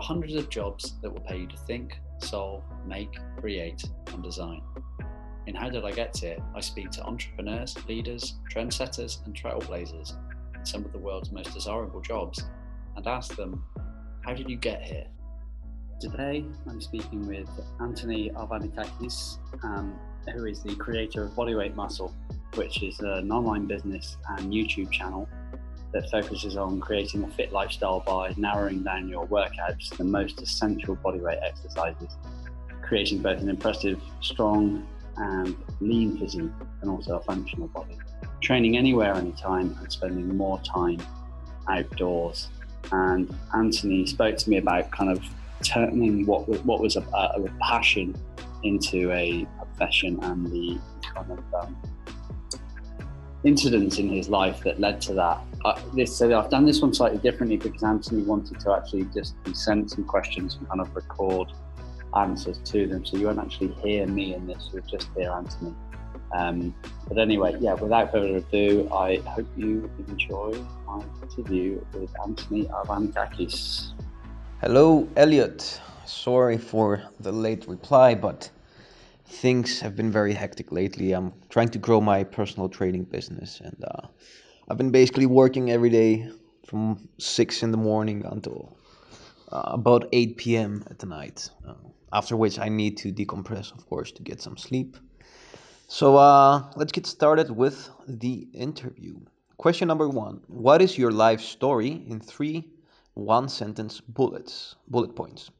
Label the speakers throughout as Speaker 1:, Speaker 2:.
Speaker 1: are hundreds of jobs that will pay you to think, solve, make, create, and design. In How Did I Get Here, I speak to entrepreneurs, leaders, trendsetters, and trailblazers in some of the world's most desirable jobs and ask them, How did you get here? Today, I'm speaking with Anthony Arvanitakis, um, who is the creator of Bodyweight Muscle, which is an online business and YouTube channel that focuses on creating a fit lifestyle by narrowing down your workouts to the most essential bodyweight exercises, creating both an impressive, strong, and lean physique and also a functional body. Training anywhere, anytime, and spending more time outdoors. And Anthony spoke to me about kind of turning what was, what was a, a passion into a profession and the kind of um, incidents in his life that led to that. Uh, this, so I've done this one slightly differently because Anthony wanted to actually just send some questions and kind of record answers to them. So you won't actually hear me in this, you'll just hear Anthony. Um, but anyway, yeah, without further ado, I hope you enjoy my interview with Anthony Arvanitakis.
Speaker 2: Hello, Elliot. Sorry for the late reply, but things have been very hectic lately. I'm trying to grow my personal training business, and uh, I've been basically working every day from 6 in the morning until uh, about 8 p.m. at the night. Uh, after which I need to decompress, of course, to get some sleep. So uh, let's get started with the interview. Question number one What is your life story in three one sentence bullets, bullet points?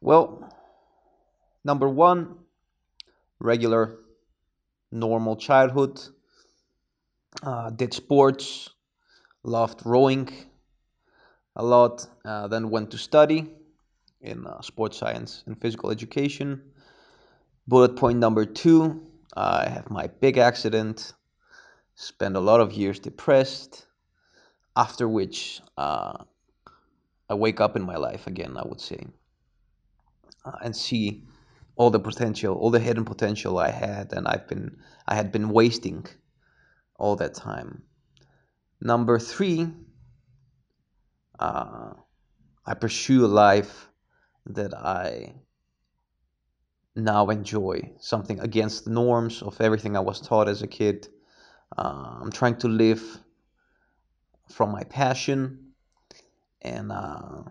Speaker 2: Well, number one, regular, normal childhood. Uh, did sports, loved rowing a lot, uh, then went to study in uh, sports science and physical education. Bullet point number two I have my big accident, spent a lot of years depressed, after which uh, I wake up in my life again, I would say, uh, and see all the potential, all the hidden potential I had, and I've been, I had been wasting all that time. Number three, uh, I pursue a life that I now enjoy, something against the norms of everything I was taught as a kid. Uh, I'm trying to live from my passion, and uh,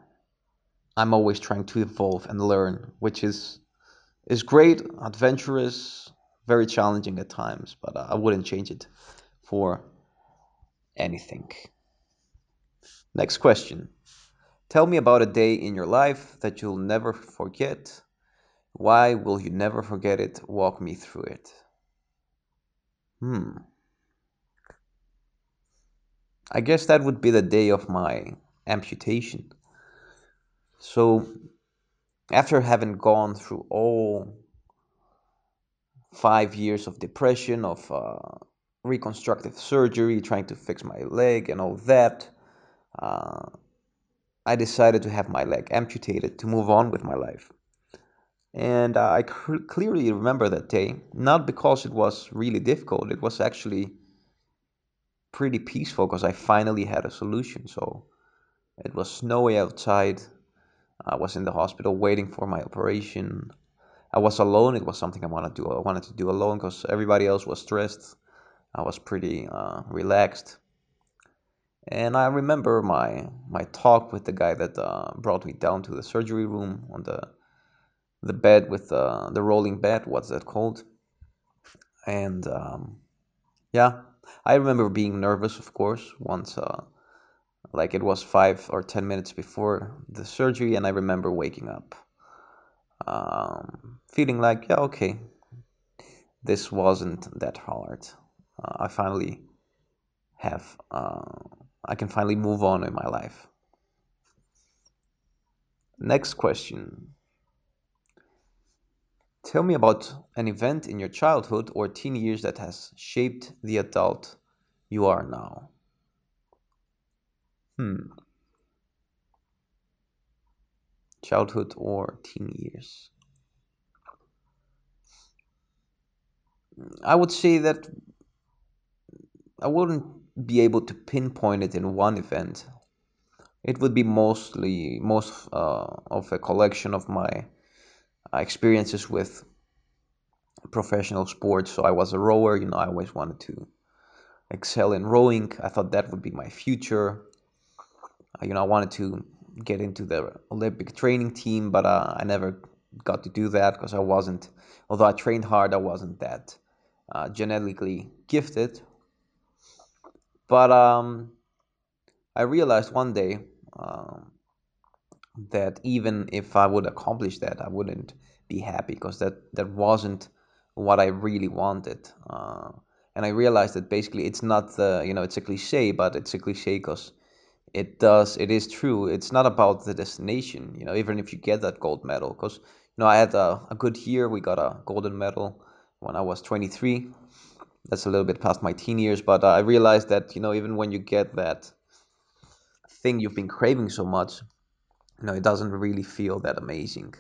Speaker 2: I'm always trying to evolve and learn, which is is great, adventurous, very challenging at times, but uh, I wouldn't change it for anything. Next question. Tell me about a day in your life that you'll never forget. Why will you never forget it? Walk me through it. Hmm. I guess that would be the day of my amputation. So, after having gone through all five years of depression, of uh, reconstructive surgery, trying to fix my leg, and all that, uh, I decided to have my leg amputated to move on with my life. And uh, I cl- clearly remember that day, not because it was really difficult, it was actually pretty peaceful because I finally had a solution. So it was snowy outside. I was in the hospital waiting for my operation. I was alone. It was something I wanted to do. I wanted to do alone because everybody else was stressed. I was pretty uh, relaxed. And I remember my my talk with the guy that uh, brought me down to the surgery room on the the bed with uh, the rolling bed. What's that called? And um, yeah, I remember being nervous, of course, once uh, like it was five or ten minutes before the surgery, and I remember waking up, um, feeling like yeah, okay, this wasn't that hard. Uh, I finally have uh, I can finally move on in my life. Next question. Tell me about an event in your childhood or teen years that has shaped the adult you are now. Hmm. Childhood or teen years. I would say that I wouldn't be able to pinpoint it in one event. It would be mostly most uh, of a collection of my uh, experiences with professional sports. So I was a rower, you know, I always wanted to excel in rowing. I thought that would be my future. You know, I wanted to get into the Olympic training team, but uh, I never got to do that because I wasn't, although I trained hard, I wasn't that uh, genetically gifted. But um, I realized one day um, that even if I would accomplish that, I wouldn't be happy because that, that wasn't what I really wanted. Uh, and I realized that basically it's not the, you know, it's a cliche, but it's a cliche because it does, it is true. It's not about the destination, you know, even if you get that gold medal. Because, you know, I had a, a good year. We got a golden medal when I was 23. That's a little bit past my teen years, but I realized that, you know, even when you get that thing you've been craving so much, you know, it doesn't really feel that amazing.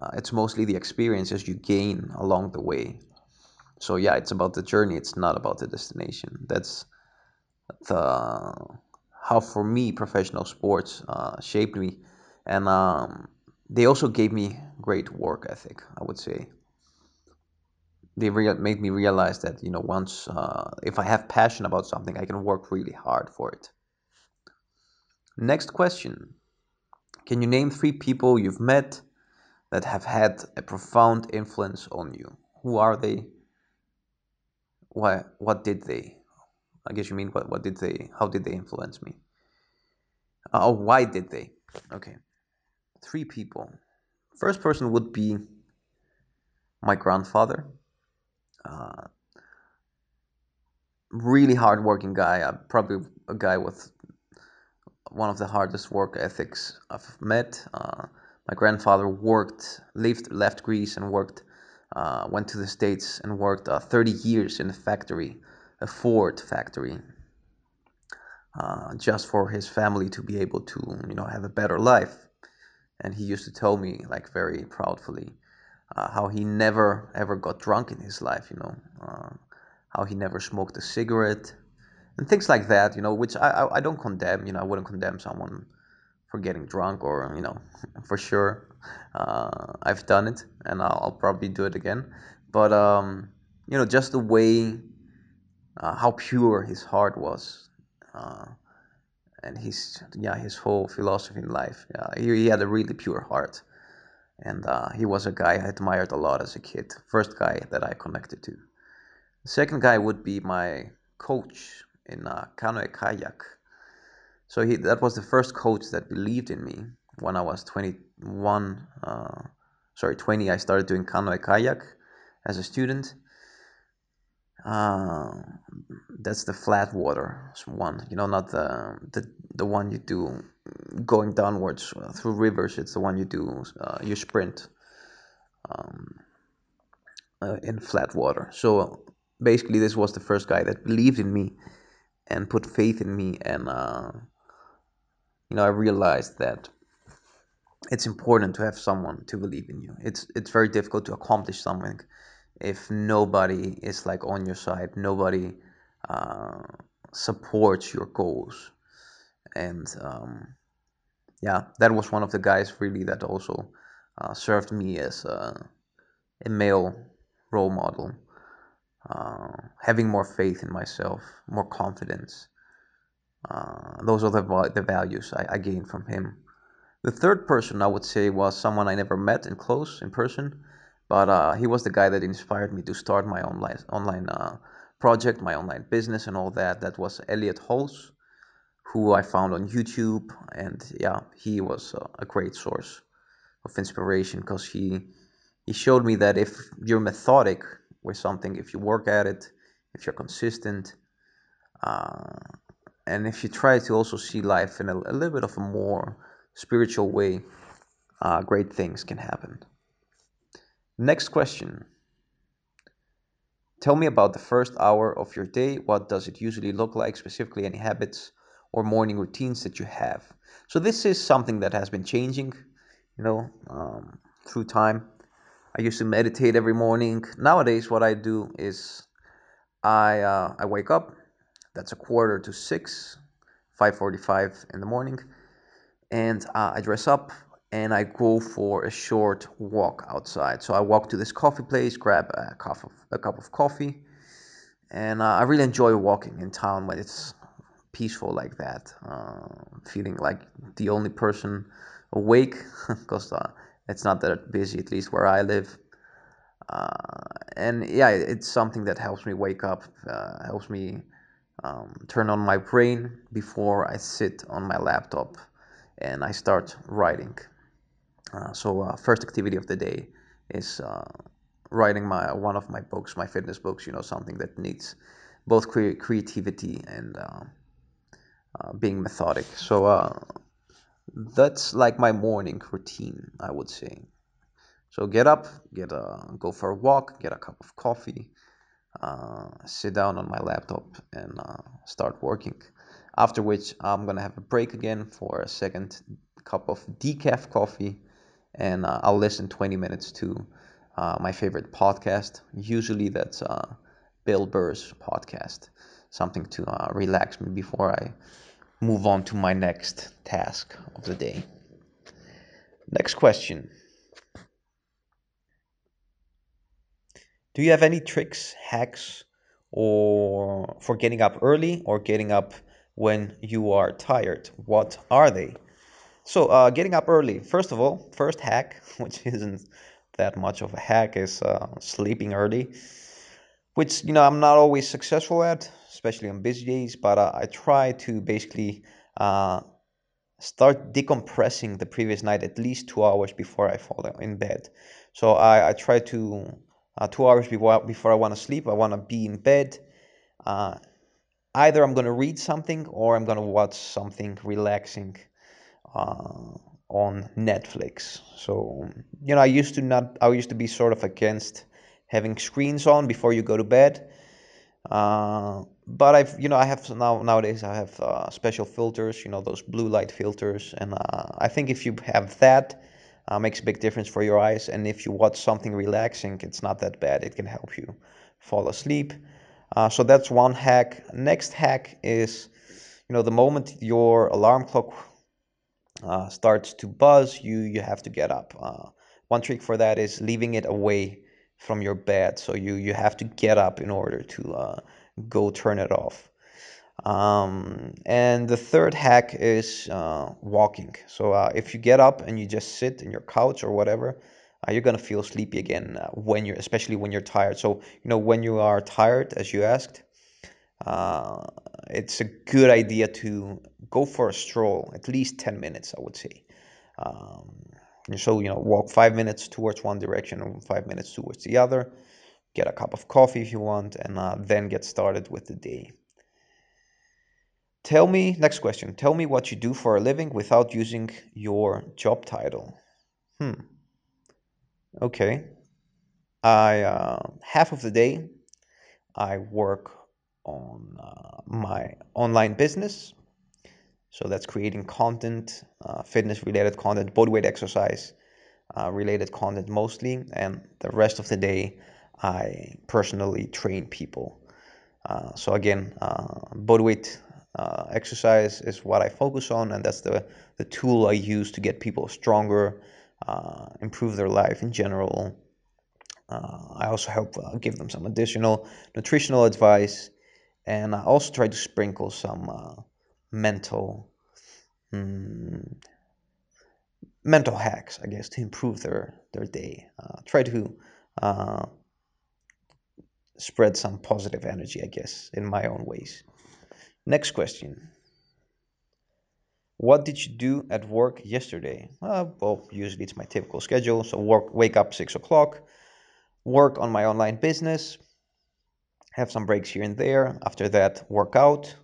Speaker 2: Uh, it's mostly the experiences you gain along the way. So yeah, it's about the journey. It's not about the destination. That's the how for me professional sports uh, shaped me, and um, they also gave me great work ethic. I would say they rea- made me realize that you know once uh, if I have passion about something, I can work really hard for it. Next question: Can you name three people you've met that have had a profound influence on you? Who are they? Why? What did they? I guess you mean what? What did they? How did they influence me? Uh, oh, why did they? Okay, three people. First person would be my grandfather. Uh, really hardworking guy. Uh, probably a guy with one of the hardest work ethics I've met. Uh, my grandfather worked, left, left Greece and worked, uh, went to the States and worked uh, 30 years in a factory, a Ford factory, uh, just for his family to be able to, you know, have a better life. And he used to tell me, like very proudly, uh, how he never ever got drunk in his life, you know, uh, how he never smoked a cigarette, and things like that, you know, which I, I, I don't condemn, you know, I wouldn't condemn someone for getting drunk or, you know, for sure. Uh, I've done it and I'll, I'll, probably do it again. But, um, you know, just the way, uh, how pure his heart was. Uh, and his, yeah, his whole philosophy in life. he, he had a really pure heart and uh, he was a guy I admired a lot as a kid. First guy that I connected to. The second guy would be my coach in uh, canoe kayak. So he that was the first coach that believed in me when I was 21. Uh, sorry, 20. I started doing canoe kayak as a student. Uh, that's the flat water one, you know, not the the the one you do going downwards uh, through rivers. It's the one you do uh, you sprint um, uh, in flat water. So basically, this was the first guy that believed in me and put faith in me, and uh, you know, I realized that it's important to have someone to believe in you. It's it's very difficult to accomplish something if nobody is like on your side, nobody uh, supports your goals, and um, yeah, that was one of the guys really that also uh, served me as a, a male role model. Uh, having more faith in myself, more confidence. Uh, those are the, the values I, I gained from him. The third person I would say was someone I never met in close in person, but uh, he was the guy that inspired me to start my online online uh, project, my online business, and all that. That was Elliot Hulse who I found on YouTube, and yeah, he was a great source of inspiration because he he showed me that if you're methodic with something, if you work at it, if you're consistent, uh, and if you try to also see life in a, a little bit of a more spiritual way, uh, great things can happen. Next question. Tell me about the first hour of your day. What does it usually look like? Specifically, any habits or morning routines that you have. So this is something that has been changing, you know, um, through time. I used to meditate every morning. Nowadays, what I do is I uh, I wake up, That's a quarter to six, 5:45 in the morning, and uh, I dress up and I go for a short walk outside. So I walk to this coffee place, grab a cup of, a cup of coffee, and uh, I really enjoy walking in town when it's peaceful like that. Uh, feeling like the only person awake because uh, it's not that busy, at least where I live. Uh, and yeah, it's something that helps me wake up, uh, helps me um, turn on my brain before I sit on my laptop and I start writing. Uh, so uh, first activity of the day is uh, writing my one of my books, my fitness books. You know, something that needs both cre- creativity and uh, uh, being methodic. So uh, that's like my morning routine, I would say. So get up, get a go for a walk, get a cup of coffee, sit down on my laptop, and start working. After which I'm gonna have a break again for a second cup of decaf coffee and uh, I'll listen 20 minutes to uh, my favorite podcast. Usually that's uh, Bill Burr's podcast, something to uh, relax me before I move on to my next task of the day. Next question. Do you have any tricks, hacks, or for getting up early or getting up when you are tired? What are they? So, uh, getting up early. First of all, first hack, which isn't that much of a hack, is uh, sleeping early, which you know I'm not always successful at, especially on busy days. But uh, I try to basically uh, start decompressing the previous night at least two hours before I fall in bed. So I, I try to uh, two hours before before I want to sleep. I want to be in bed. Uh, either I'm gonna read something or I'm gonna watch something relaxing uh, on Netflix. So you know, I used to not. I used to be sort of against having screens on before you go to bed. Uh, but I've you know I have now nowadays I have uh, special filters. You know those blue light filters, and uh, I think if you have that. Uh, makes a big difference for your eyes, and if you watch something relaxing, it's not that bad. It can help you fall asleep. Uh, so that's one hack. Next hack is, you know, the moment your alarm clock uh, starts to buzz, you you have to get up. Uh, one trick for that is leaving it away from your bed, so you you have to get up in order to uh, go turn it off. Um, and the third hack is uh, walking. So uh, if you get up and you just sit in your couch or whatever, uh, you're gonna feel sleepy again when you're, especially when you're tired. So you know when you are tired, as you asked, uh, it's a good idea to go for a stroll, at least 10 minutes, I would say. Um, so, you know, walk five minutes towards one direction and five minutes towards the other. Get a cup of coffee if you want, and uh, then get started with the day. Tell me, next question. Tell me what you do for a living without using your job title. Hmm. Okay. I, uh, half of the day, I work on uh, my online business. So that's creating content, uh, fitness related content, bodyweight exercise uh, related content mostly. And the rest of the day, I personally train people. Uh, so again, uh, body uh, exercise is what I focus on, and that's the, the tool I use to get people stronger, improve their life in general. I also help give them some additional nutritional advice and I also try to sprinkle some uh, mental mm, mental hacks, I guess, to improve their their day. Uh, try to uh, spread some positive energy, I guess, in my own ways. Next question. What did you do at work yesterday? Uh, well, usually it's my typical schedule. So work, wake up six o'clock, work on my online business, have some breaks here and there. After that, work out.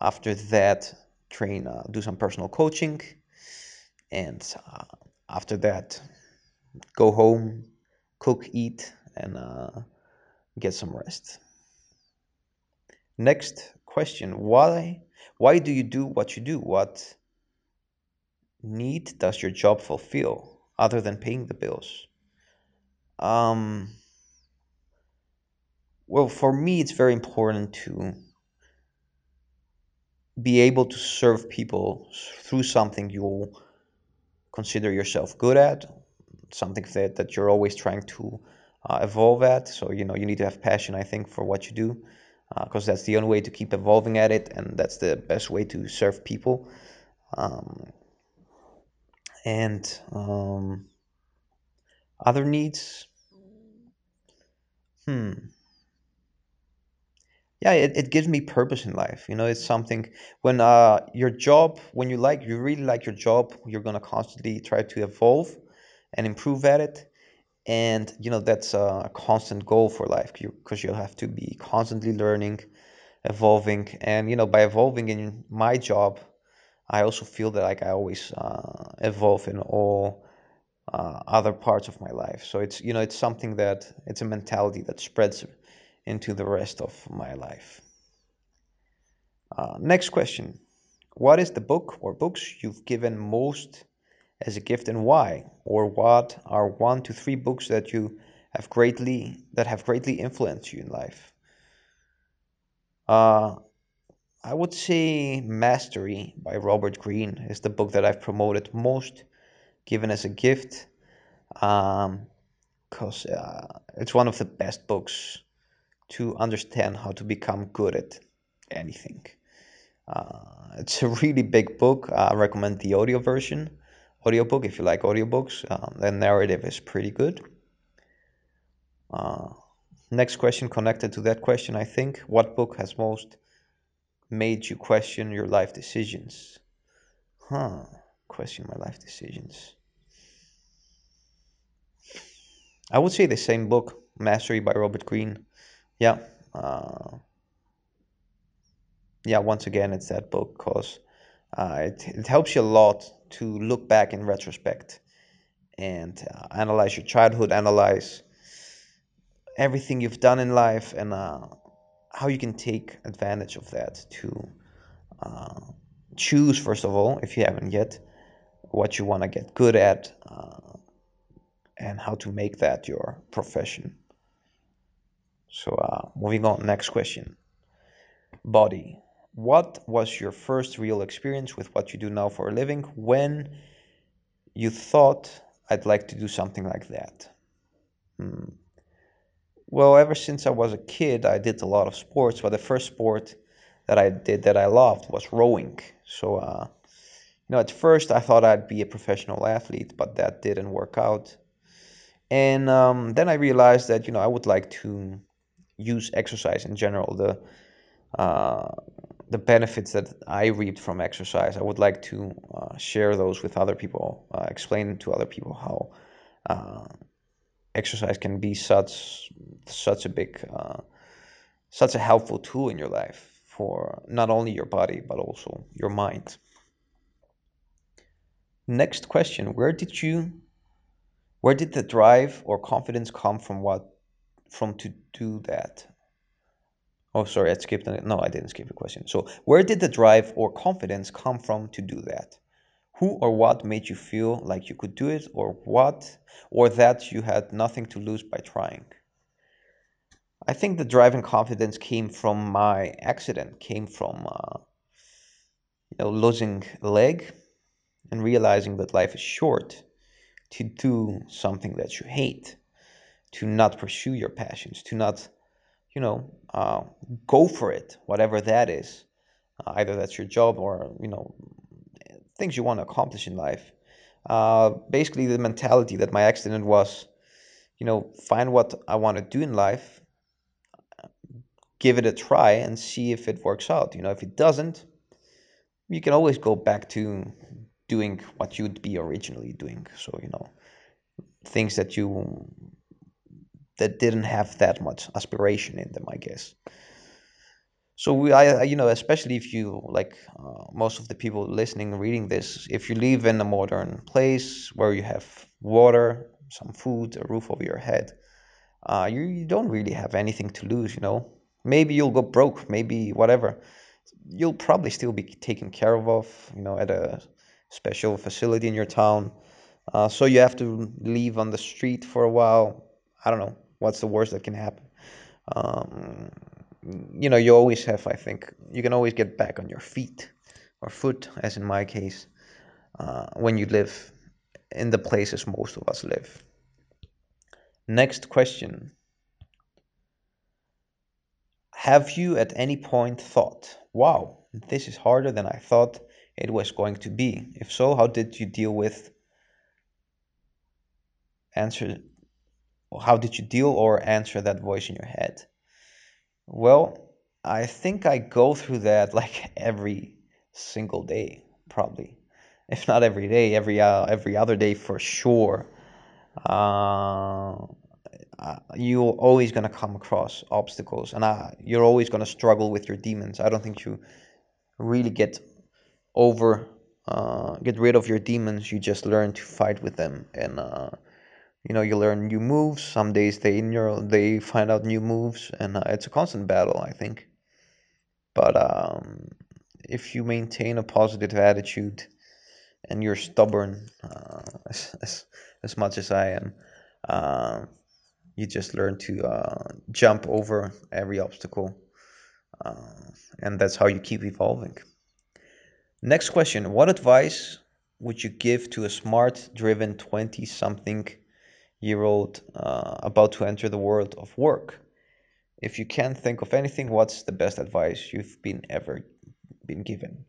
Speaker 2: After that, train, uh, do some personal coaching. And uh, after that, go home, cook, eat, and uh, get some rest. Next question Why? Why do you do what you do? What need does your job fulfill other than paying the bills? Um, well, for me, it's very important to be able to serve people through something you'll consider yourself good at, something that, that you're always trying to uh, evolve at. So, you know, you need to have passion, I think, for what you do, because uh, that's the only way to keep evolving at it, and that's the best way to serve people. Um, and um, other needs, hmm yeah it, it gives me purpose in life you know it's something when uh your job when you like you really like your job you're to constantly try to evolve and improve at it and you know that's a constant goal for life because you, will have to be constantly learning evolving and you know by evolving in my job i also feel that like i always uh, evolve in all uh, other parts of my life so it's you know it's something that it's a mentality that spreads into the rest of my life. Uh, next question. What is the book or books you've given most as a gift and why? Or what are one to three books that you have greatly that have greatly influenced you in life? Uh, I would say Mastery by Robert Greene is the book that I've promoted most, given as a gift, because um, uh, it's one of the best books to understand how to become good at anything. Uh, it's a really big book. I recommend the audio version, audiobook if you like audiobooks. Um, the narrative is pretty good. Uh, next question connected to that question, I think. What book has most made you question your life decisions? Huh. Question my life decisions. I would say the same book, Mastery by Robert Greene. Yeah. Uh, yeah, once again, it's that book because uh, it, it helps you a lot to look back in retrospect and uh, analyze your childhood, analyze everything you've done in life, and uh, how you can take advantage of that to uh, choose, first of all, if you haven't yet, what you want to get good at uh, and how to make that your profession. So, uh, moving on, next question. Body. What was your first real experience with what you do now for a living when you thought I'd like to do something like that? Hmm. Well, ever since I was a kid, I did a lot of sports, but the first sport that I did that I loved was rowing. So, uh, you know, at first I thought I'd be a professional athlete, but that didn't work out. And um, then I realized that, you know, I would like to use exercise in general, the uh, the benefits that I reaped from exercise. I would like to uh, share those with other people, uh, explain to other people how uh, exercise can be such such a big, uh, such a helpful tool in your life for not only your body but also your mind. Next question: Where did you, where did the drive or confidence come from? What from to do that? Oh, sorry, I skipped. No, I didn't skip a question. So, where did the drive or confidence come from to do that? Who or what made you feel like you could do it, or what, or that you had nothing to lose by trying? I think the drive and confidence came from my accident, came from uh, you know losing a leg and realizing that life is short to do something that you hate, to not pursue your passions, to not you know, uh, go for it, whatever that is. Uh, either that's your job or, you know, things you want to accomplish in life. Uh, basically, the mentality that my accident was, you know, find what I want to do in life, give it a try, and see if it works out. You know, if it doesn't, you can always go back to doing what you'd be originally doing. So, you know, things that you that didn't have that much aspiration in them, I guess. So we, I, you know, especially if you like uh, most of the people listening, reading this, if you live in a modern place where you have water, some food, a roof over your head, uh, you, you don't really have anything to lose. You know, maybe you'll go broke, maybe whatever. You'll probably still be taken care of, you know, at a special facility in your town. Uh, so you have to leave on the street for a while. I don't know what's the worst that can happen? Um, you know, you always have, I think, you can always get back on your feet or foot, as in my case, uh, when you live in the places most of us live. Next question. Have you at any point thought, wow, this is harder than I thought it was going to be? If so, how did you deal with answer how did you deal or answer that voice in your head? Well, I think I go through that like every single day, probably. If not every day, every uh, every other day for sure. Uh, uh you're always gonna come across obstacles, and uh, you're always gonna struggle with your demons. I don't think you really get over, uh, get rid of your demons. You just learn to fight with them, and uh, you know you learn new moves. Some days they in your they find out new moves and uh, it's a constant battle i think. But um, if you maintain a positive attitude and you're stubborn uh, as, as, as, much as i am uh, you just learn to uh, jump over every obstacle uh, and that's how you keep evolving. Next question what advice would you give to a smart driven 20 something year old uh, about to enter the world of work. If you can't think of anything, what's the best advice you've been ever been given?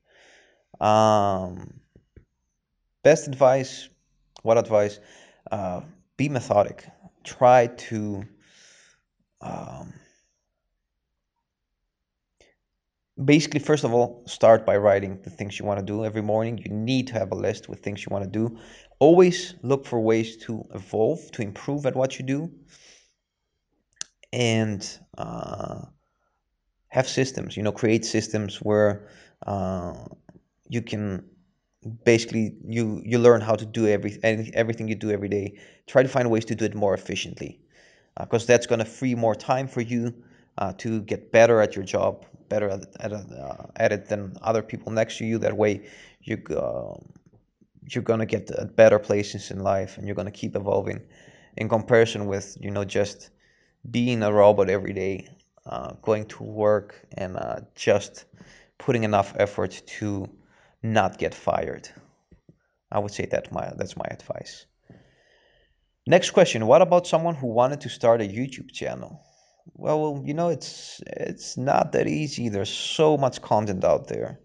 Speaker 2: Um, best advice, what advice? Uh, be methodic. Try to um, basically first of all start by writing the things you want to do every morning you need to have a list with things you want to do always look for ways to evolve to improve at what you do and uh, have systems you know create systems where uh, you can basically you you learn how to do every, everything you do every day try to find ways to do it more efficiently because uh, that's going to free more time for you uh, to get better at your job better at, at, uh, at it than other people next to you. That way, you uh, you're gonna get better places in life, and you're gonna keep evolving. In comparison with you know just being a robot every day, uh, going to work and uh, just putting enough effort to not get fired. I would say that my that's my advice. Next question: What about someone who wanted to start a YouTube channel? Well, you know, it's it's not that easy. There's so much content out there.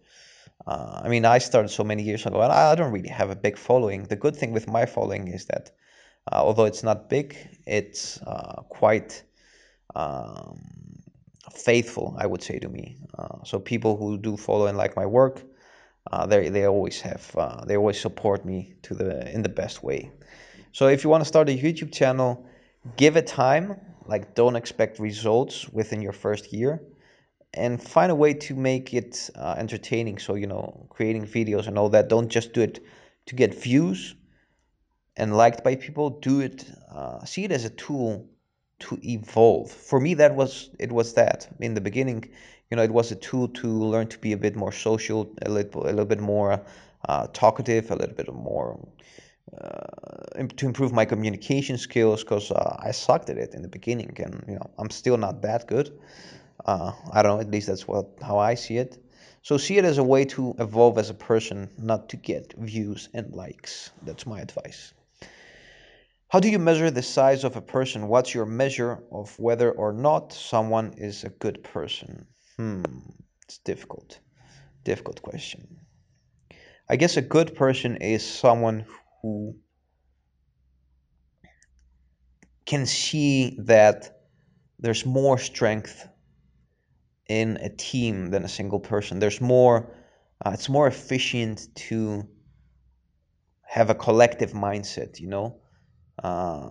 Speaker 2: Uh, I mean, I started so many years ago, and I don't really have a big following. The good thing with my following is that, uh, although it's not big, it's uh, quite um, faithful, I would say to me. Uh, so people who do follow and like my work, uh, they they always have uh, they always support me to the in the best way. So if you want to start a YouTube channel, give it time like don't expect results within your first year and find a way to make it uh, entertaining. So you know creating videos and all that. Don't just do it to get views and liked by people. Do it uh, see it as a tool to evolve. For me that was it was that. In the beginning you know it was a tool to learn to be a bit more social a little, a little bit more uh, talkative a little bit more uh, to improve my communication skills because uh, I sucked at it in the beginning, and you know I'm still not that good. Uh, I don't know. At least that's what how I see it. So see it as a way to evolve as a person, not to get views and likes. That's my advice. How do you measure the size of a person? What's your measure of whether or not someone is a good person? Hmm, it's difficult. Difficult question. I guess a good person is someone who can see that there's more strength in a team than a single person. There's more, uh, it's more efficient to have a collective mindset, you know? Uh,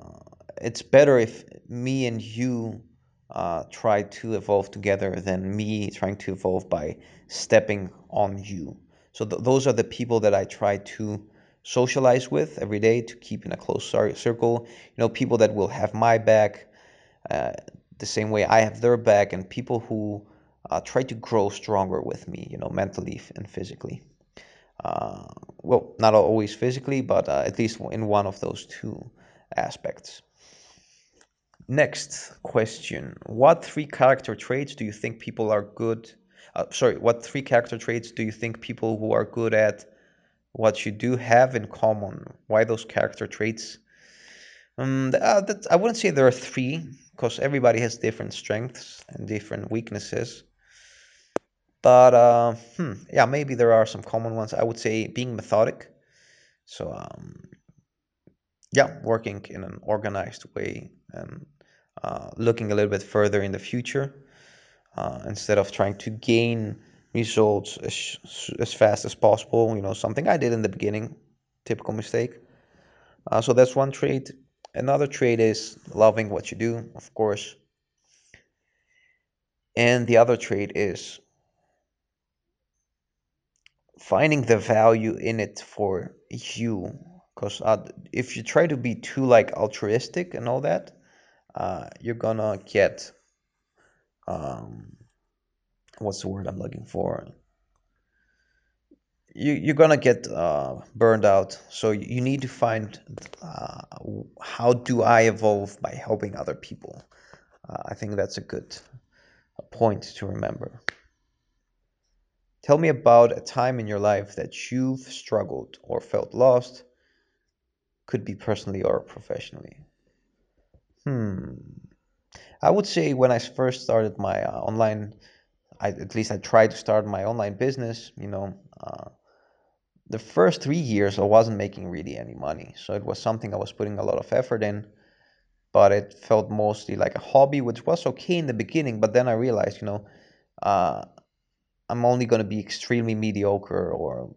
Speaker 2: it's better if me and you uh, try to evolve together than me trying to evolve by stepping on you. So th- those are the people that I try to socialize with every day to keep in a close circle. You know, people that will have my back uh, the same way I have their back, and people who uh, try to grow stronger with me, you know, mentally and physically. Uh, well, not always physically, but uh, at least in one of those two aspects. Next question. What three character traits do you think people are good? Uh, sorry, what three character traits do you think people who are good at what you do have in common? Why those character traits? Um, uh, that, I wouldn't say there are three, because everybody has different strengths and different weaknesses. But uh, hmm, yeah, maybe there are some common ones. I would say being methodic. So um, yeah, working in an organized way and uh, looking a little bit further in the future uh, instead of trying to gain results as, as fast as possible. You know, something I did in the beginning, typical mistake. Uh, so that's one trait. Another trait is loving what you do, of course. And the other trait is finding the value in it for you. Because uh, if you try to be too like altruistic and all that, uh, you're gonna get um, what's the word I'm looking for? You, you're gonna get uh, burned out. So you need to find uh, how do I evolve by helping other people. Uh, I think that's a good point to remember. Tell me about a time in your life that you've struggled or felt lost. Could be personally or professionally. Hmm. I would say when I first started my uh, online, I, at least I tried to start my online business. You know, uh, the first three years I wasn't making really any money, so it was something I was putting a lot of effort in. But it felt mostly like a hobby, which was okay in the beginning. But then I realized, you know, uh, I'm only going to be extremely mediocre or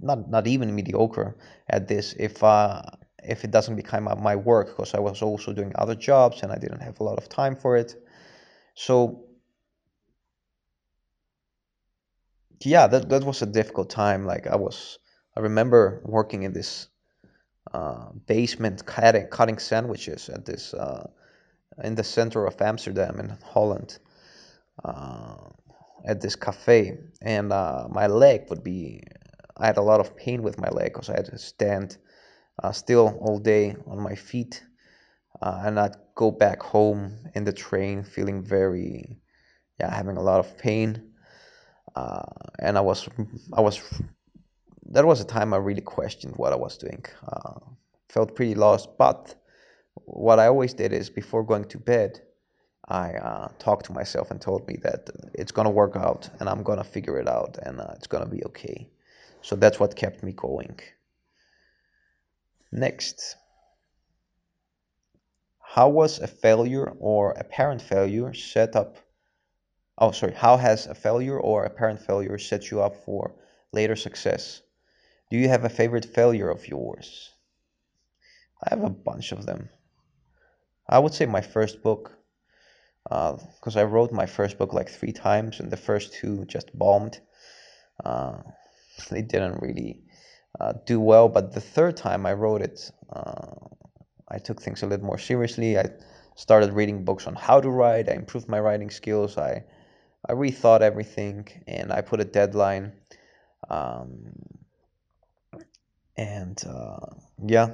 Speaker 2: not not even mediocre at this if uh, if it doesn't become my work because I was also doing other jobs and I didn't have a lot of time for it. So yeah, that that was a difficult time. Like I was, I remember working in this uh, basement cutting cutting sandwiches at this uh, in the center of Amsterdam in Holland. Uh, at this cafe, and uh, my leg would be. I had a lot of pain with my leg because I had to stand uh, still all day on my feet, uh, and I'd go back home in the train feeling very, yeah, having a lot of pain, uh, and I was, I was. That was a time I really questioned what I was doing. Uh, felt pretty lost, but what I always did is before going to bed, I uh, talked to myself and told me that it's gonna work out and I'm gonna figure it out and uh, it's gonna be okay. So that's what kept me going. Next, how was a failure or apparent failure set up? Oh, sorry. How has a failure or apparent failure set you up for later success? Do you have a favorite failure of yours? I have a bunch of them. I would say my first book because uh, I wrote my first book like three times, and the first two just bombed. Uh, they didn't really uh, do well, but the third time I wrote it, uh, I took things a little more seriously. I started reading books on how to write. I improved my writing skills. I I rethought everything, and I put a deadline. Um, and uh, yeah,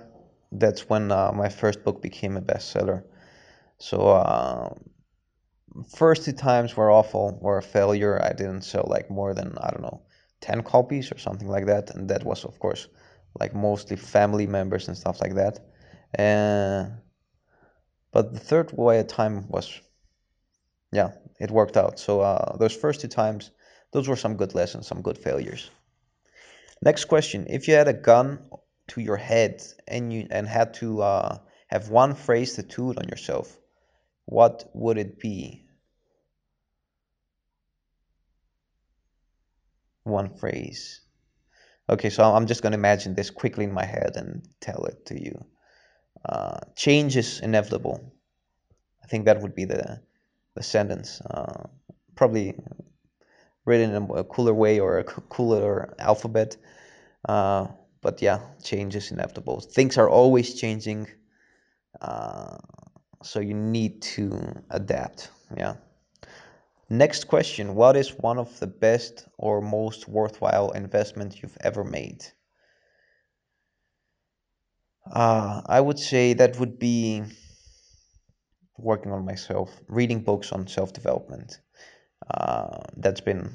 Speaker 2: that's when uh, my first book became a bestseller. So first two times were awful, were a failure. I didn't sell like more than I don't know, ten copies or something like that, and that was of course like mostly family members and stuff like that. Uh, but the third way time was, yeah, it worked out. So uh, those first two times, those were some good lessons, some good failures. Next question: If you had a gun to your head and you and had to uh, have one phrase tattooed on yourself, what would it be? One phrase. Okay, so I'm just going to imagine this quickly in my head and tell it to you. Uh, change is inevitable. I think that would be the the sentence. Uh, probably written in a cooler way or a cooler alphabet. Uh, but yeah, change is inevitable. Things are always changing. Uh, so you need to adapt. Yeah. Next question. What is one of the best or most worthwhile investments you've ever made? Uh, I would say that would be working on myself, reading books on self development. Uh, that's been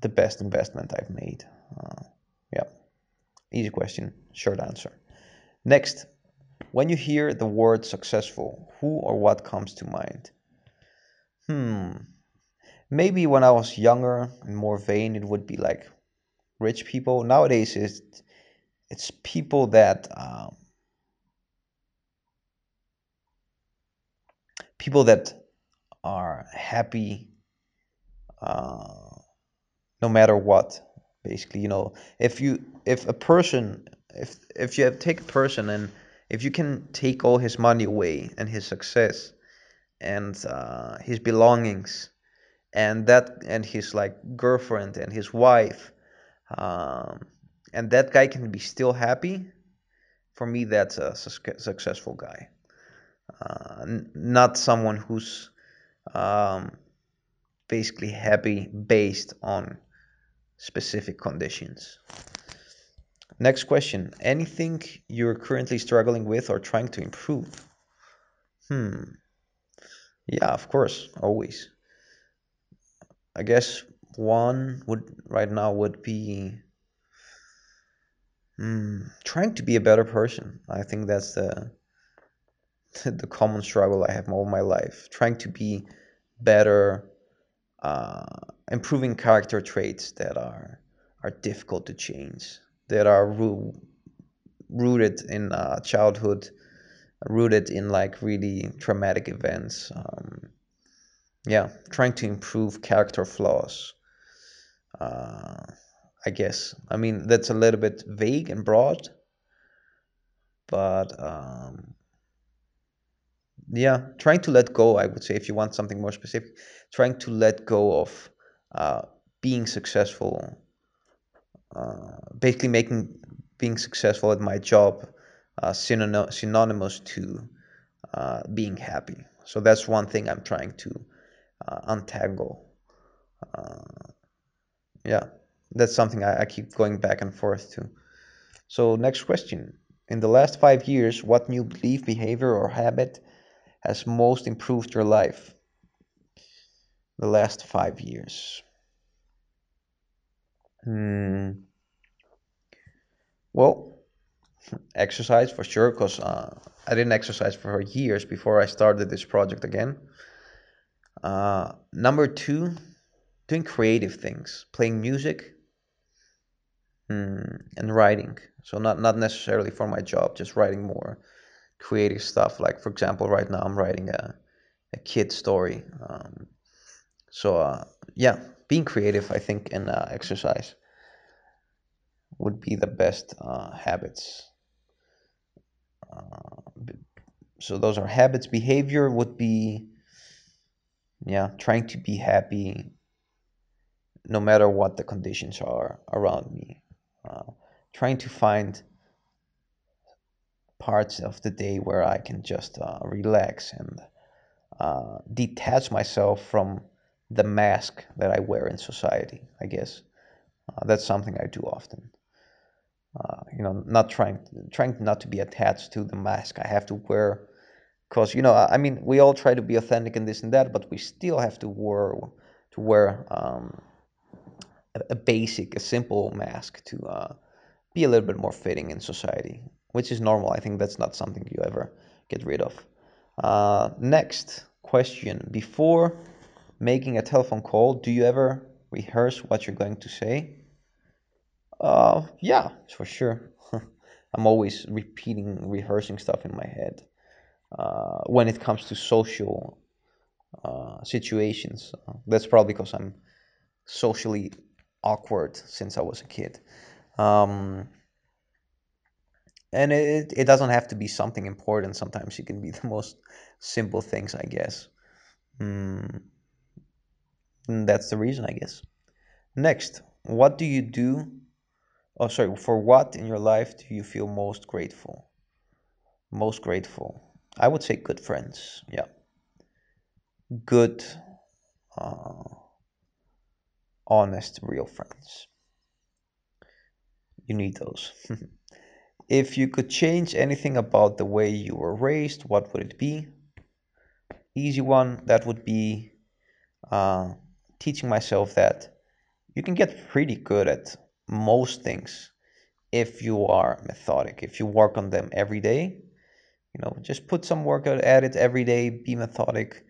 Speaker 2: the best investment I've made. Uh, yeah, easy question, short answer. Next, when you hear the word successful, who or what comes to mind? Hmm, maybe when I was younger and more vain, it would be like rich people. Nowadays, it's it's people that um, people that are happy uh, no matter what. Basically, you know, if you if a person if if you take a person and if you can take all his money away and his success and uh, his belongings and that and his like girlfriend and his wife um, and that guy can be still happy for me that's a su- successful guy. Uh, n- not someone who's um, basically happy based on specific conditions. Next question. Anything you're currently struggling with or trying to improve? Hmm. Yeah of course always i guess one would right now would be Mm, trying to be a better person. I think that's the the common struggle I have all my life. Trying to be better, uh, improving character traits that are are difficult to change, that are ro- rooted in uh, childhood, rooted in like really traumatic events. Um, yeah, trying to improve character flaws. Uh, I guess. I mean, that's a little bit vague and broad, but um, yeah trying to let go i would say if you want something more specific trying to let go of uh, being successful uh, basically making being successful at my job uh, synonym- synonymous to uh, being happy so that's one thing i'm trying to untangle uh, yeah that's something I, I keep going back and forth to so next question in the last five years what new belief behavior or habit has most improved your life the last five years? Hmm. Well, exercise for sure, because uh, I didn't exercise for years before I started this project again. Uh, number two, doing creative things, playing music hmm, and writing. So not not necessarily for my job, just writing more creative stuff. Like for example, right now I'm writing a a kid story. Um, so uh, yeah, being creative, I think, and uh, exercise. would be the best uh, habits. Uh, so those are habits. Behavior would be, yeah, trying to be happy no matter what the conditions are around me. Uh, trying to find parts of the day where I can just uh, relax and uh, detach myself from the mask that I wear in society. I guess uh, that's something I do often. Uh, you know, not trying trying not to be attached to the mask I have to wear because you know I mean we all try to be authentic and this and that, but we still have to wear to wear um, a, a, basic, a simple mask to uh, be a little bit more fitting in society, which is normal. I think that's not something you ever get rid of. Uh, next question: Before making a telephone call, do you ever rehearse what you're going to say? Uh, yeah, for sure. I'm always repeating, rehearsing stuff in my head. Uh, when it comes to social uh, situations. That's probably because I'm socially awkward since I was a kid. Um, and it, it doesn't have to be something important. Sometimes it can be the most simple things, I guess. Mm, that's the reason, I guess. Next, what do you do? Oh, sorry, for what in your life do you feel most grateful? Most grateful. I would say good friends. Yeah. Good, uh, honest, real friends. You need those. if you could change anything about the way you were raised, what would it be? easy one that would be uh, teaching myself that you can get pretty good at most things if you are methodic if you work on them every day you know just put some work out at it every day be methodic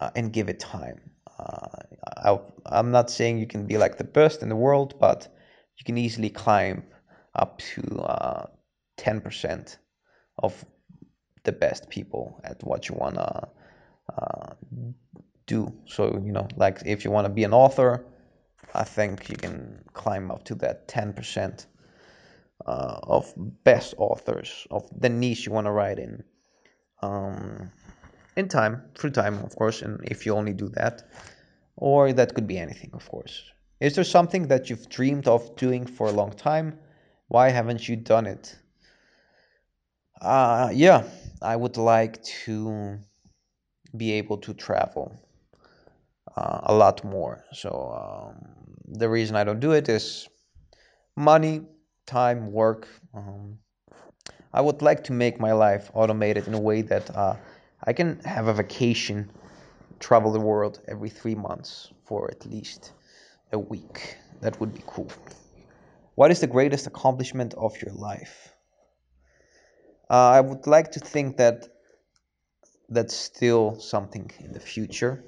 Speaker 2: uh, and give it time. Uh, I, am not saying you can be like the best in the world but you can easily climb up to uh, 10% uh, of the best people at what you want to uh, do. So you know like if you want to be an author i think you can climb up to that 10% uh, of best authors of the niche you want to write in. Um, in time through time of course and if you only do that or that could be anything of course. Is there something that you've dreamed of doing for a long time? Why haven't you done it? Uh, yeah i would like to be able to travel uh, a lot more. So um, the reason i don't do it is money time work um, I would like to make my life automated in a way that uh, I can have a vacation, travel the world every three months for at least a week. That would be cool. What is the greatest accomplishment of your life? Uh, I would like to think that that's still something in the future.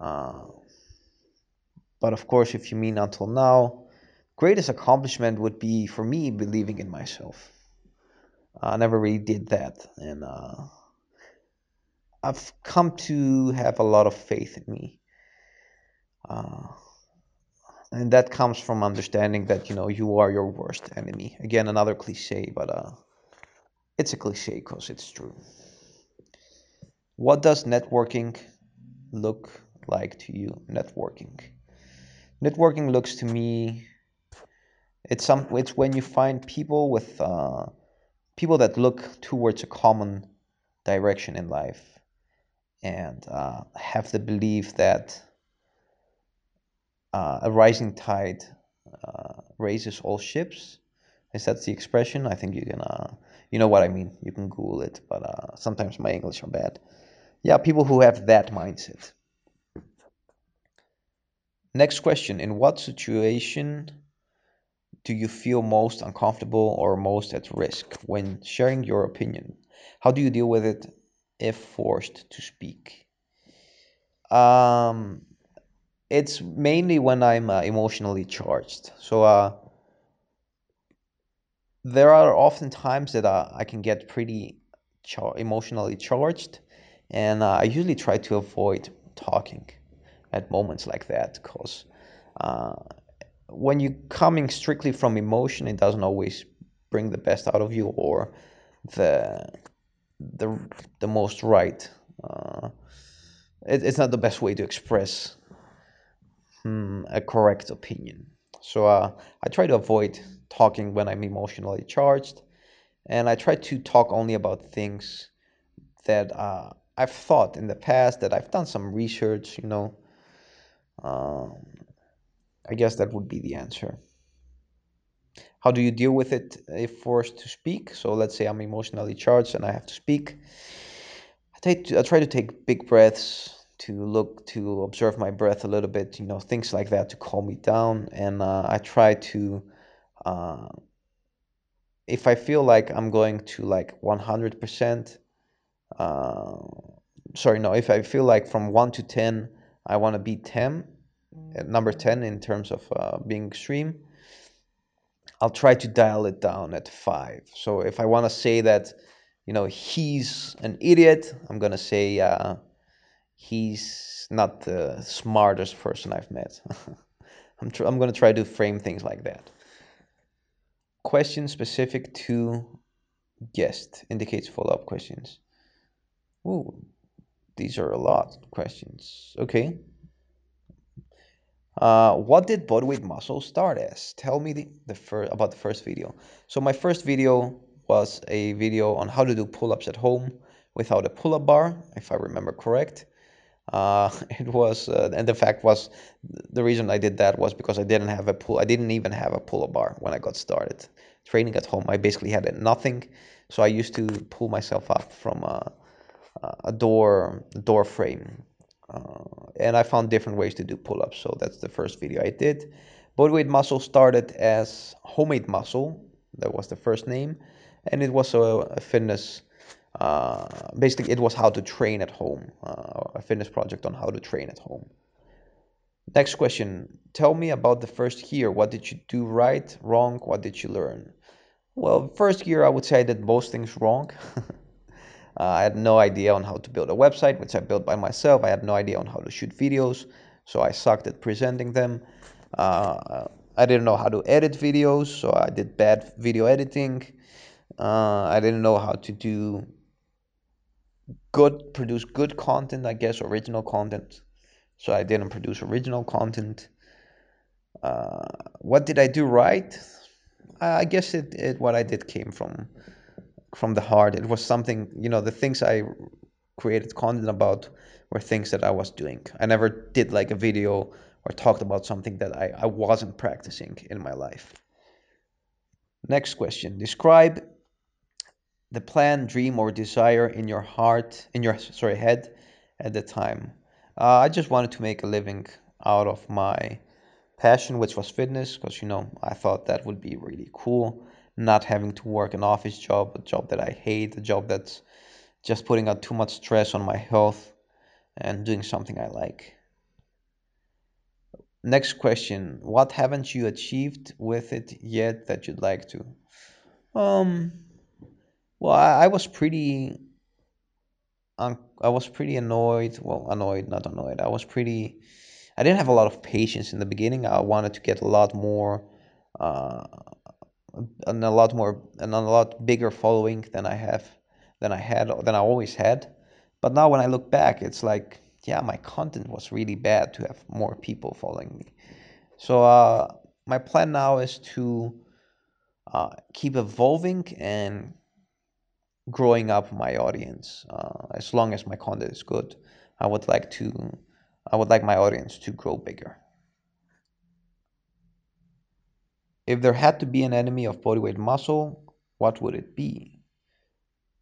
Speaker 2: Uh, but of course, if you mean until now, greatest accomplishment would be for me believing in myself. I never really did that, and uh, I've come to have a lot of faith in me, uh, and that comes from understanding that you know you are your worst enemy. Again, another cliche, but uh, it's a cliche because it's true. What does networking look like to you? Networking. Networking looks to me. It's some. It's when you find people with. Uh, people that look towards a common direction in life and uh, have the belief that uh, a rising tide uh, raises all ships. Is that the expression? I think you can, uh, you know what I mean. You can Google it, but uh, sometimes my English are bad. Yeah, people who have that mindset. Next question: In what situation do you feel most uncomfortable or most at risk when sharing your opinion? How do you deal with it if forced to speak? Um, it's mainly when I'm uh, emotionally charged. So uh, there are often times that uh, I can get pretty char- emotionally charged, and uh, I usually try to avoid talking at moments like that because uh, when you're coming strictly from emotion, it doesn't always bring the best out of you or the the the most right. Uh, it, it's not the best way to express hmm, a correct opinion. So uh, I try to avoid talking when I'm emotionally charged, and I try to talk only about things that uh, I've thought in the past, that I've done some research, you know. Um, I guess that would be the answer. How do you deal with it if forced to speak? So let's say I'm emotionally charged and I have to speak. I, take I try to take big breaths to look to observe my breath a little bit, you know, things like that to calm me down. And uh, I try to, uh, if I feel like I'm going to like 100%, uh, sorry, no, if I feel like from 1 to 10, I want to be 10, at number 10 in terms of uh, being extreme, I'll try to dial it down at 5. So if I want to say that, you know, he's an idiot, I'm going to say uh, he's not the smartest person I've met. I'm, tr- I'm going to try to frame things like that. Question specific to guest indicates follow-up questions. Ooh, these are a lot questions. Okay. Uh, what did bodyweight muscle start as? Tell me the, the fir- about the first video. So my first video was a video on how to do pull-ups at home without a pull-up bar, if I remember correct. Uh, it was, uh, and the fact was, the reason I did that was because I didn't have a pull. I didn't even have a pull-up bar when I got started training at home. I basically had nothing, so I used to pull myself up from uh, a door a door frame, uh, and I found different ways to do pull-ups. So that's the first video I did. Bodyweight Muscle started as Homemade Muscle. That was the first name, and it was a, a fitness. Uh, basically, it was how to train at home, uh, a fitness project on how to train at home. Next question. Tell me about the first year. What did you do right, wrong? What did you learn? Well, first year I would say I did most things wrong. uh, I had no idea on how to build a website, which I built by myself. I had no idea on how to shoot videos, so I sucked at presenting them. Uh, I didn't know how to edit videos, so I did bad video editing. Uh, I didn't know how to do good, produce good content, I guess, original content. So I didn't produce original content. Uh, what did I do right? I guess it, it what I did came from from the heart. It was something, you know, the things I created content about were things that I was doing. I never did like a video or talked about something that I, I wasn't practicing in my life. Next question. Describe the plan, dream, or desire in your heart, in your sorry head at the time. Uh, I just wanted to make a living out of my passion, which was fitness, because you know I thought that would be really cool. Not having to work an office job, a job that I hate, a job that's just putting out too much stress on my health, and doing something I like. Next question: What haven't you achieved with it yet that you'd like to? Um, well, I, I was pretty, I was pretty annoyed. Well, annoyed, not annoyed. I was pretty I didn't have a lot of patience in the beginning. I wanted to get a lot more, uh, and a lot more, and a lot bigger following than I have, than I had, than I always had. But now when I look back, it's like, yeah, my content was really bad to have more people following me. So uh, my plan now is to uh, keep evolving and growing up my audience. Uh, as long as my content is good, I would like to I would like my audience to grow bigger. If there had to be an enemy of bodyweight muscle, what would it be?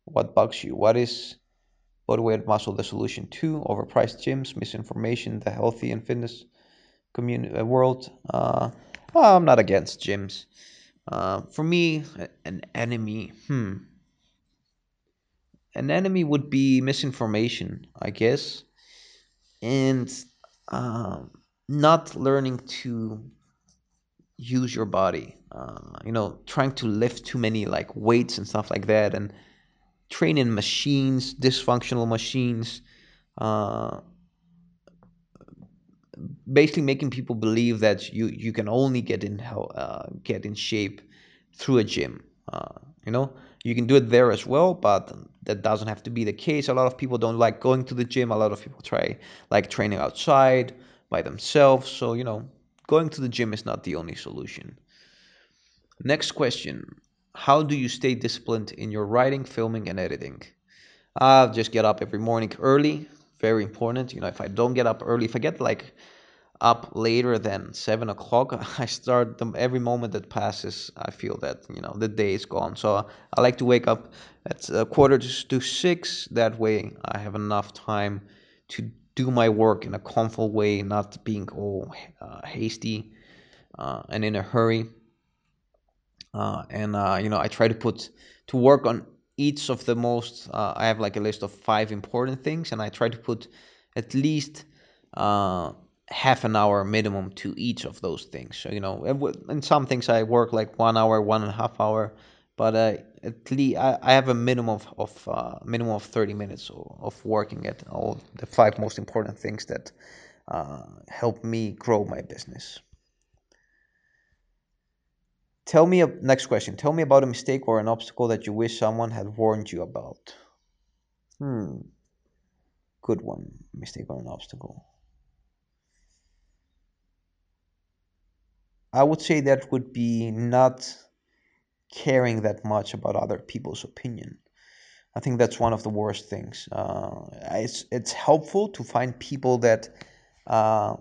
Speaker 2: What bugs you? What is bodyweight muscle the solution to? Overpriced gyms, misinformation, the healthy and fitness community uh, world. Uh, well, I'm not against gyms. Uh, for me, an enemy, hmm. An enemy would be misinformation, I guess and um, not learning to use your body. Uh, you know, trying to lift too many like weights and stuff like that, and training machines, dysfunctional machines. Uh, basically making people believe that you you can only get in uh, get in shape through a gym. Uh, you know, you can do it there as well, but that doesn't have to be the case. A lot of people don't like going to the gym. A lot of people try like training outside by themselves. So, you know, going to the gym is not the only solution. Next question How do you stay disciplined in your writing, filming, and editing? I just get up every morning early. Very important. You know, if I don't get up early, if I get like up later than seven o'clock, I start them every moment that passes. I feel that you know the day is gone. So I like to wake up at a quarter to six. That way, I have enough time to do my work in a comfortable way, not being all uh, hasty uh, and in a hurry. Uh, and uh, you know, I try to put to work on each of the most. Uh, I have like a list of five important things, and I try to put at least uh, half an hour minimum to each of those things. So you know, in some things I work like one hour, one and a half hour, but at least I, I have a minimum of, of uh, minimum of thirty minutes of working at all the five most important things that uh, help me grow my business. Tell me a next question. Tell me about a mistake or an obstacle that you wish someone had warned you about. Hmm. Good one. Mistake or an obstacle. I would say that would be not caring that much about other people's opinion. I think that's one of the worst things. Uh, it's it's helpful to find people that uh,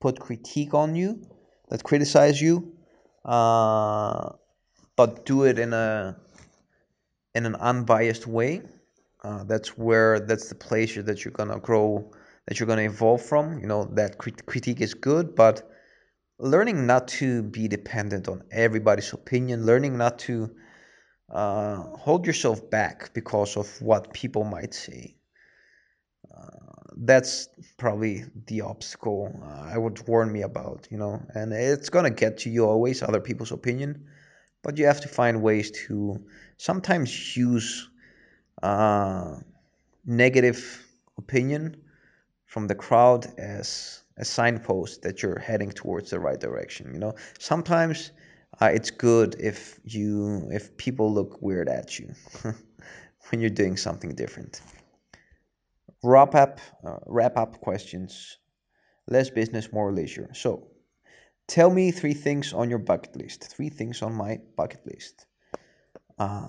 Speaker 2: put critique on you, that criticize you, uh, but do it in a in an unbiased way. Uh, that's where that's the place that you're gonna grow, that you're gonna evolve from. You know that crit- critique is good, but learning not to be dependent on everybody's opinion, learning not to uh, hold yourself back because of what people might say. Uh, that's probably the obstacle uh, I would warn me about, you know, and it's gonna get to you always, other people's opinion, but you have to find ways to sometimes use uh, negative opinion from the crowd as a signpost that you're heading towards the right direction. You know, sometimes uh, it's good if you if people look weird at you when you're doing something different. Wrap up, uh, wrap up questions. Less business, more leisure. So, tell me three things on your bucket list. Three things on my bucket list. Uh,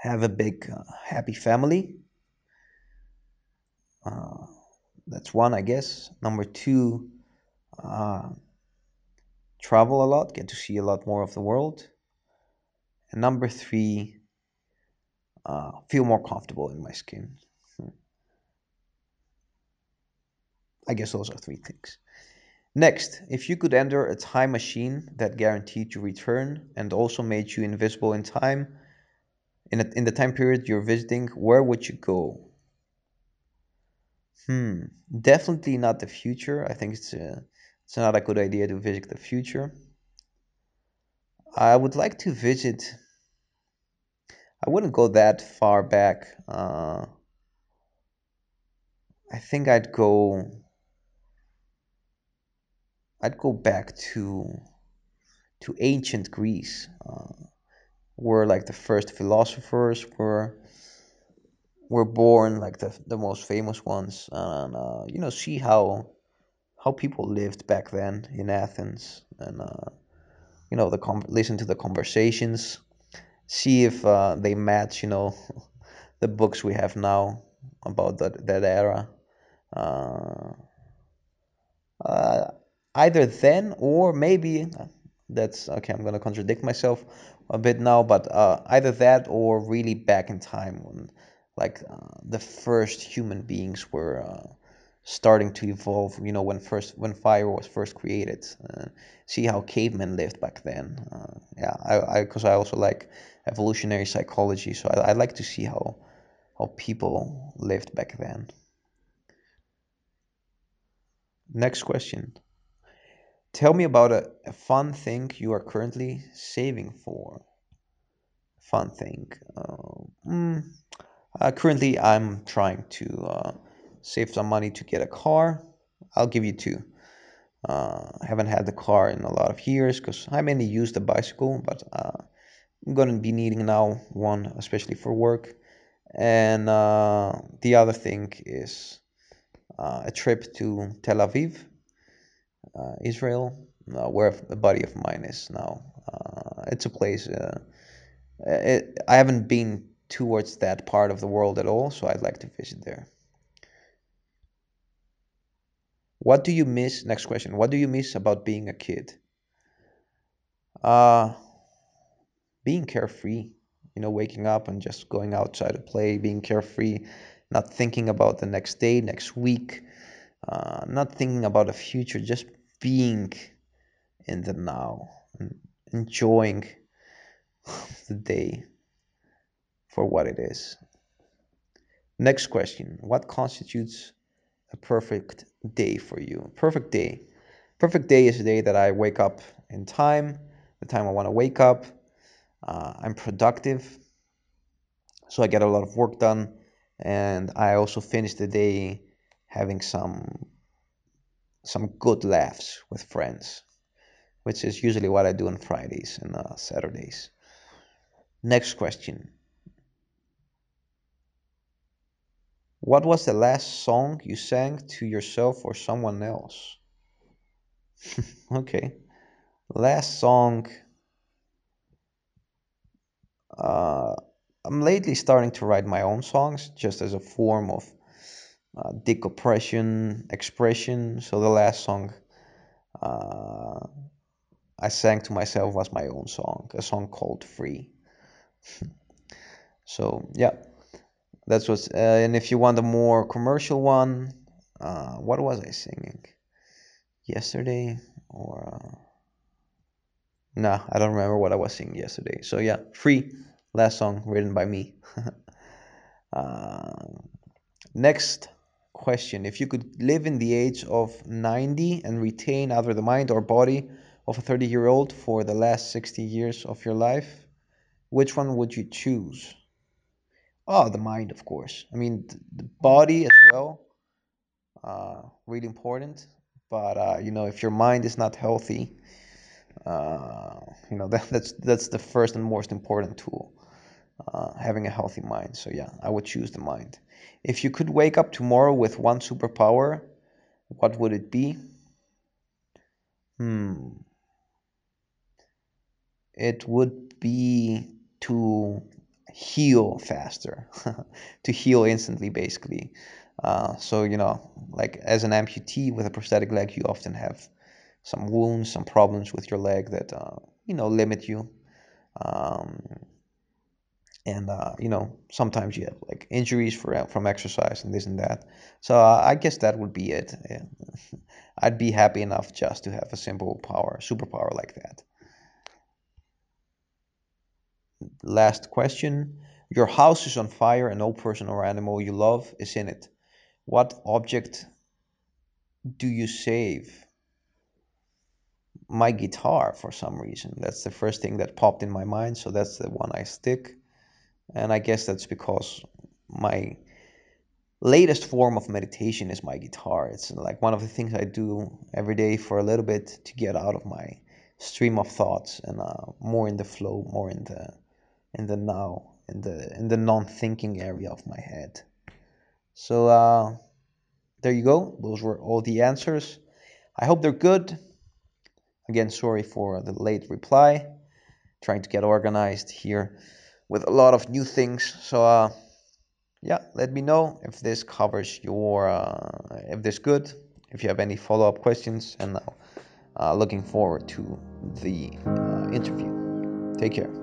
Speaker 2: have a big, uh, happy family. Uh, that's one, I guess. Number two, uh, travel a lot, get to see a lot more of the world. And number three, uh, feel more comfortable in my skin. I guess those are three things. Next, if you could enter a time machine that guaranteed you return and also made you invisible in time, in, a, in the time period you're visiting, where would you go? Hmm, definitely not the future. I think it's a, it's not a good idea to visit the future. I would like to visit. I wouldn't go that far back. Uh, I think I'd go. I'd go back to to ancient Greece, uh, where like the first philosophers were were born, like the the most famous ones, and uh, you know see how how people lived back then in Athens, and uh, you know the com- listen to the conversations, see if uh, they match you know the books we have now about that that era. Uh, uh, either then or maybe that's okay. I'm gonna contradict myself a bit now, but uh, either that or really back in time when like uh, the first human beings were uh, starting to evolve. You know, when first when fire was first created. Uh, see how cavemen lived back then. Uh, yeah, I because I, I, also like evolutionary psychology, so I, I like to see how how people lived back then. Next question. Tell me about a, a fun thing you are currently saving for. Fun thing. Uh, mm, uh, currently, I'm trying to uh, save some money to get a car. I'll give you two. Uh, I haven't had the car in a lot of years because I mainly use the bicycle, but uh, I'm gonna be needing now one, especially for work. And uh, the other thing is uh, a trip to Tel Aviv, Israel, where a buddy of mine is now. It's a place. It, I haven't been towards that part of the world at all, so I'd like to visit there. What do you miss? Next question. What do you miss about being a kid? Uh, being carefree. You know, waking up and just going outside to play, being carefree, not thinking about the next day, next week, uh, not thinking about the future, just being in the now, enjoying the day for what it is. Next question What constitutes a perfect day for you? Perfect day. Perfect day is a day that I wake up in time, the time I want to wake up. Uh, I'm productive, so I get a lot of work done, and I also finish the day having some some good laughs with friends, which is usually what I do on Fridays and uh, Saturdays. Next question. What was the last song you sang to yourself or someone else? okay. Last song. Uh, I'm lately starting to write my own songs just as a form of uh, decompression, expression. So the last song uh, I sang to myself was my own song, a song called Free. So yeah, that's what's. Uh, and if you want a more commercial one, uh, what was I singing yesterday? Or uh, no, I don't remember what I was singing yesterday. So yeah, free last song written by me. uh, next question: If you could live in the age of 90 and retain either the mind or body of a 30 year old for the last 60 years of your life, which one would you choose? Oh, the mind, of course. I mean, the body as well, uh, really important. But uh, you know, if your mind is not healthy, uh, you know that, that's that's the first and most important tool, uh, having a healthy mind. So yeah, I would choose the mind. If you could wake up tomorrow with one superpower, what would it be? Hmm, it would be to heal faster, to heal instantly, basically. Uh, so you know, like as an amputee with a prosthetic leg, you often have some wounds, some problems with your leg that uh, you know limit you. Um, and uh, you know sometimes you have like injuries for, from exercise and this and that. So uh, I guess that would be it. Yeah. I'd be happy enough just to have a simple power, superpower like that. Last question. Your house is on fire and no person or animal you love is in it. What object do you save? My guitar for some reason. That's the first thing that popped in my mind, so that's the one I stick. And I guess that's because my latest form of meditation is my guitar. It's like one of the things I do every day for a little bit to get out of my stream of thoughts and uh, more in the flow, more in the in the now, in the in the non-thinking area of my head. So uh, there you go. Those were all the answers. I hope they're good. Again, sorry for the late reply. Trying to get organized here with a lot of new things. So uh, yeah, let me know if this covers your uh, if this good. If you have any follow-up questions, and uh, looking forward to the uh, interview. Take care.